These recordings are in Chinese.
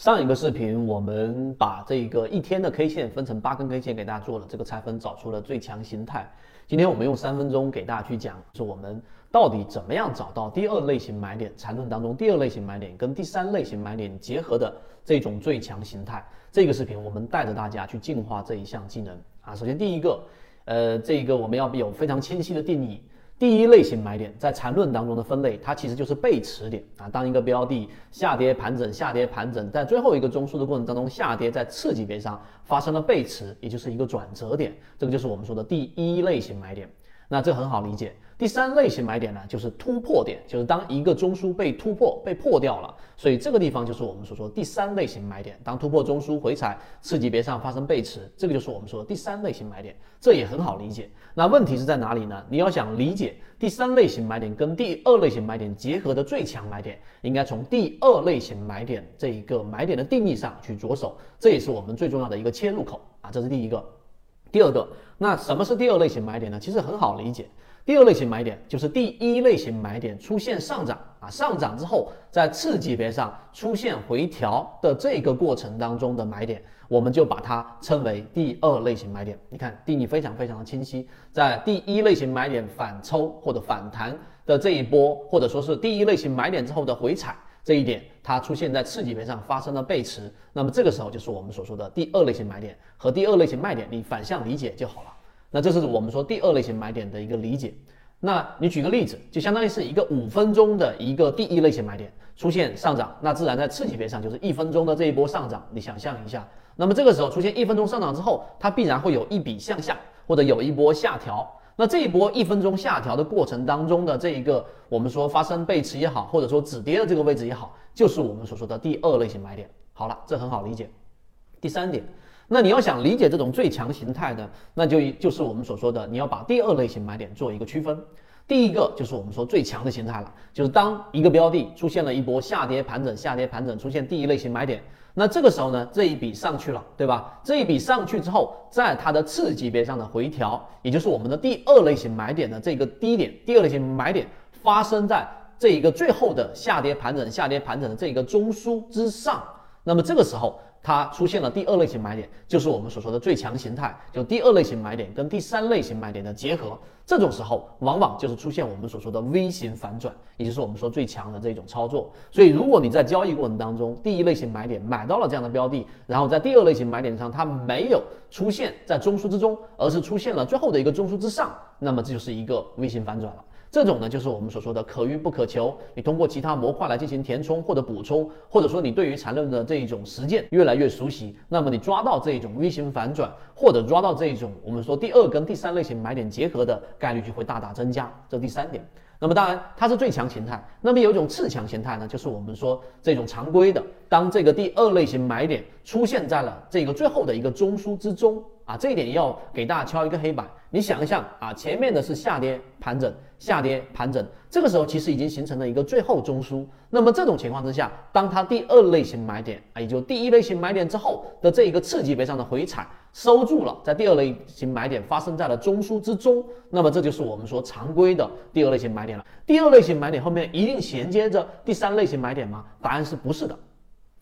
上一个视频我们把这个一天的 K 线分成八根 K 线给大家做了这个拆分，找出了最强形态。今天我们用三分钟给大家去讲，是我们到底怎么样找到第二类型买点，缠论当中第二类型买点跟第三类型买点结合的这种最强形态。这个视频我们带着大家去进化这一项技能啊。首先第一个，呃，这个我们要有非常清晰的定义。第一类型买点在缠论当中的分类，它其实就是背驰点啊。当一个标的下跌盘整、下跌盘整，在最后一个中枢的过程当中下跌，在次级别上发生了背驰，也就是一个转折点，这个就是我们说的第一类型买点。那这很好理解。第三类型买点呢，就是突破点，就是当一个中枢被突破、被破掉了，所以这个地方就是我们所说第三类型买点。当突破中枢回踩次级别上发生背驰，这个就是我们说的第三类型买点，这也很好理解。那问题是在哪里呢？你要想理解第三类型买点跟第二类型买点结合的最强买点，应该从第二类型买点这一个买点的定义上去着手，这也是我们最重要的一个切入口啊，这是第一个。第二个，那什么是第二类型买点呢？其实很好理解。第二类型买点就是第一类型买点出现上涨啊，上涨之后在次级别上出现回调的这个过程当中的买点，我们就把它称为第二类型买点。你看定义非常非常的清晰，在第一类型买点反抽或者反弹的这一波，或者说是第一类型买点之后的回踩这一点，它出现在次级别上发生了背驰，那么这个时候就是我们所说的第二类型买点和第二类型卖点，你反向理解就好了。那这是我们说第二类型买点的一个理解。那你举个例子，就相当于是一个五分钟的一个第一类型买点出现上涨，那自然在次级别上就是一分钟的这一波上涨。你想象一下，那么这个时候出现一分钟上涨之后，它必然会有一笔向下或者有一波下调。那这一波一分钟下调的过程当中的这一个我们说发生背驰也好，或者说止跌的这个位置也好，就是我们所说的第二类型买点。好了，这很好理解。第三点。那你要想理解这种最强形态的，那就就是我们所说的，你要把第二类型买点做一个区分。第一个就是我们说最强的形态了，就是当一个标的出现了一波下跌盘整，下跌盘整出现第一类型买点，那这个时候呢，这一笔上去了，对吧？这一笔上去之后，在它的次级别上的回调，也就是我们的第二类型买点的这个低点，第二类型买点发生在这一个最后的下跌盘整、下跌盘整的这个中枢之上，那么这个时候。它出现了第二类型买点，就是我们所说的最强形态，就第二类型买点跟第三类型买点的结合。这种时候，往往就是出现我们所说的 V 型反转，也就是我们说最强的这种操作。所以，如果你在交易过程当中，第一类型买点买到了这样的标的，然后在第二类型买点上它没有出现在中枢之中，而是出现了最后的一个中枢之上，那么这就是一个 V 型反转了。这种呢，就是我们所说的可遇不可求。你通过其他模块来进行填充或者补充，或者说你对于缠论的这一种实践越来越熟悉，那么你抓到这一种 V 型反转，或者抓到这一种我们说第二跟第三类型买点结合的概率就会大大增加。这第三点。那么当然它是最强形态。那么有一种次强形态呢，就是我们说这种常规的，当这个第二类型买点出现在了这个最后的一个中枢之中。啊，这一点要给大家敲一个黑板。你想一想啊，前面的是下跌盘整，下跌盘整，这个时候其实已经形成了一个最后中枢。那么这种情况之下，当它第二类型买点啊，也就第一类型买点之后的这一个次级别上的回踩收住了，在第二类型买点发生在了中枢之中，那么这就是我们说常规的第二类型买点了。第二类型买点后面一定衔接着第三类型买点吗？答案是不是的。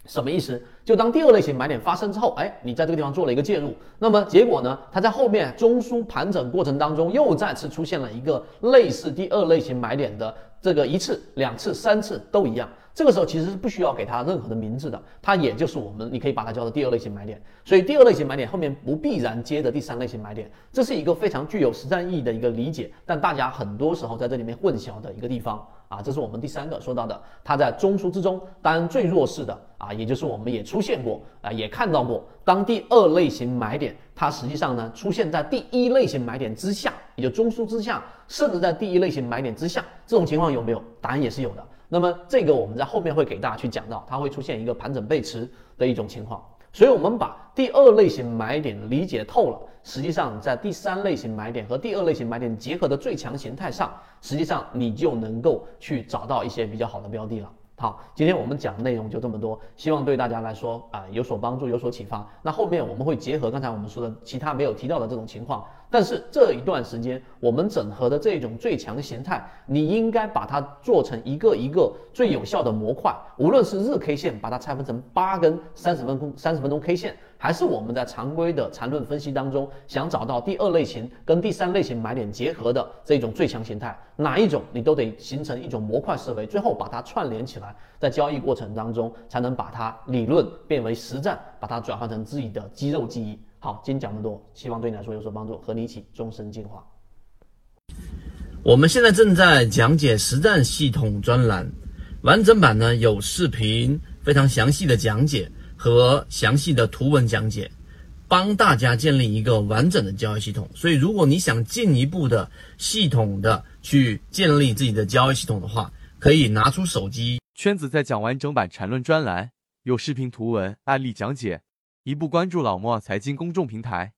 什么意思？就当第二类型买点发生之后，哎，你在这个地方做了一个介入，那么结果呢？它在后面中枢盘整过程当中，又再次出现了一个类似第二类型买点的这个一次、两次、三次都一样。这个时候其实是不需要给它任何的名字的，它也就是我们，你可以把它叫做第二类型买点。所以第二类型买点后面不必然接着第三类型买点，这是一个非常具有实战意义的一个理解，但大家很多时候在这里面混淆的一个地方啊，这是我们第三个说到的，它在中枢之中，当然最弱势的啊，也就是我们也出现过啊，也看到过，当第二类型买点它实际上呢出现在第一类型买点之下，也就中枢之下，甚至在第一类型买点之下，这种情况有没有？答案也是有的。那么这个我们在后面会给大家去讲到，它会出现一个盘整背驰的一种情况，所以我们把第二类型买点理解透了，实际上在第三类型买点和第二类型买点结合的最强形态上，实际上你就能够去找到一些比较好的标的了。好，今天我们讲的内容就这么多，希望对大家来说啊有所帮助，有所启发。那后面我们会结合刚才我们说的其他没有提到的这种情况，但是这一段时间我们整合的这种最强形态，你应该把它做成一个一个最有效的模块，无论是日 K 线，把它拆分成八根三十分钟三十分钟 K 线。还是我们在常规的缠论分析当中，想找到第二类型跟第三类型买点结合的这种最强形态，哪一种你都得形成一种模块思维，最后把它串联起来，在交易过程当中才能把它理论变为实战，把它转换成自己的肌肉记忆。好，今天讲这么多，希望对你来说有所帮助，和你一起终身进化。我们现在正在讲解实战系统专栏，完整版呢有视频，非常详细的讲解。和详细的图文讲解，帮大家建立一个完整的交易系统。所以，如果你想进一步的系统的去建立自己的交易系统的话，可以拿出手机。圈子在讲完整版缠论专栏，有视频、图文、案例讲解，一步关注老莫财经公众平台。